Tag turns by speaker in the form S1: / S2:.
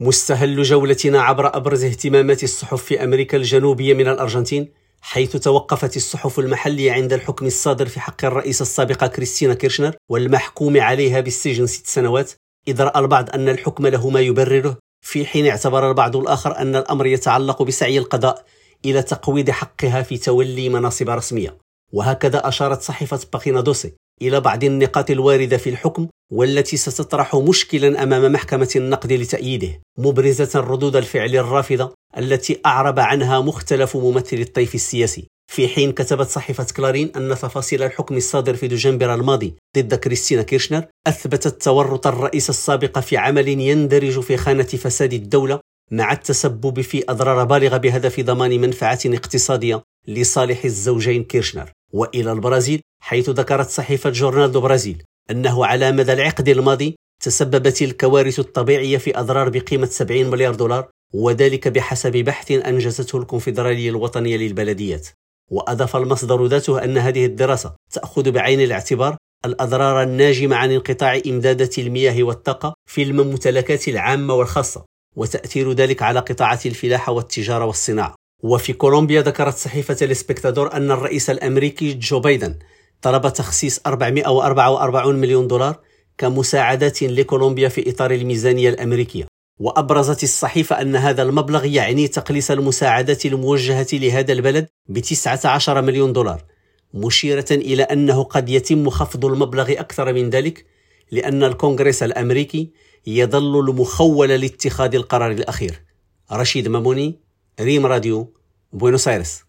S1: مستهل جولتنا عبر أبرز اهتمامات الصحف في أمريكا الجنوبية من الأرجنتين حيث توقفت الصحف المحلية عند الحكم الصادر في حق الرئيسة السابقة كريستينا كيرشنر والمحكوم عليها بالسجن ست سنوات إذ رأى البعض أن الحكم له ما يبرره في حين اعتبر البعض الآخر أن الأمر يتعلق بسعي القضاء إلى تقويض حقها في تولي مناصب رسمية. وهكذا أشارت صحيفة باخينا دوسي إلى بعض النقاط الواردة في الحكم والتي ستطرح مشكلا أمام محكمة النقض لتأييده مبرزة ردود الفعل الرافضة التي أعرب عنها مختلف ممثلي الطيف السياسي. في حين كتبت صحيفة كلارين أن تفاصيل الحكم الصادر في دجنبر الماضي ضد كريستينا كيرشنر أثبتت تورط الرئيس السابق في عمل يندرج في خانة فساد الدولة مع التسبب في أضرار بالغة بهدف ضمان منفعة اقتصادية لصالح الزوجين كيرشنر. وإلى البرازيل حيث ذكرت صحيفة جورنال دو برازيل أنه على مدى العقد الماضي تسببت الكوارث الطبيعية في أضرار بقيمة 70 مليار دولار وذلك بحسب بحث أنجزته الكونفدرالية الوطنية للبلديات. وأضاف المصدر ذاته أن هذه الدراسة تأخذ بعين الاعتبار الأضرار الناجمة عن انقطاع إمدادات المياه والطاقة في الممتلكات العامة والخاصة وتأثير ذلك على قطاعات الفلاحة والتجارة والصناعة. وفي كولومبيا ذكرت صحيفة الإسبكتادور أن الرئيس الأمريكي جو بايدن طلب تخصيص 444 مليون دولار كمساعدات لكولومبيا في إطار الميزانية الأمريكية. وأبرزت الصحيفة أن هذا المبلغ يعني تقليص المساعدات الموجهة لهذا البلد ب 19 مليون دولار مشيرة إلى أنه قد يتم خفض المبلغ أكثر من ذلك لأن الكونغرس الأمريكي يظل المخول لاتخاذ القرار الأخير. رشيد ماموني ريم راديو بوينوس آيرس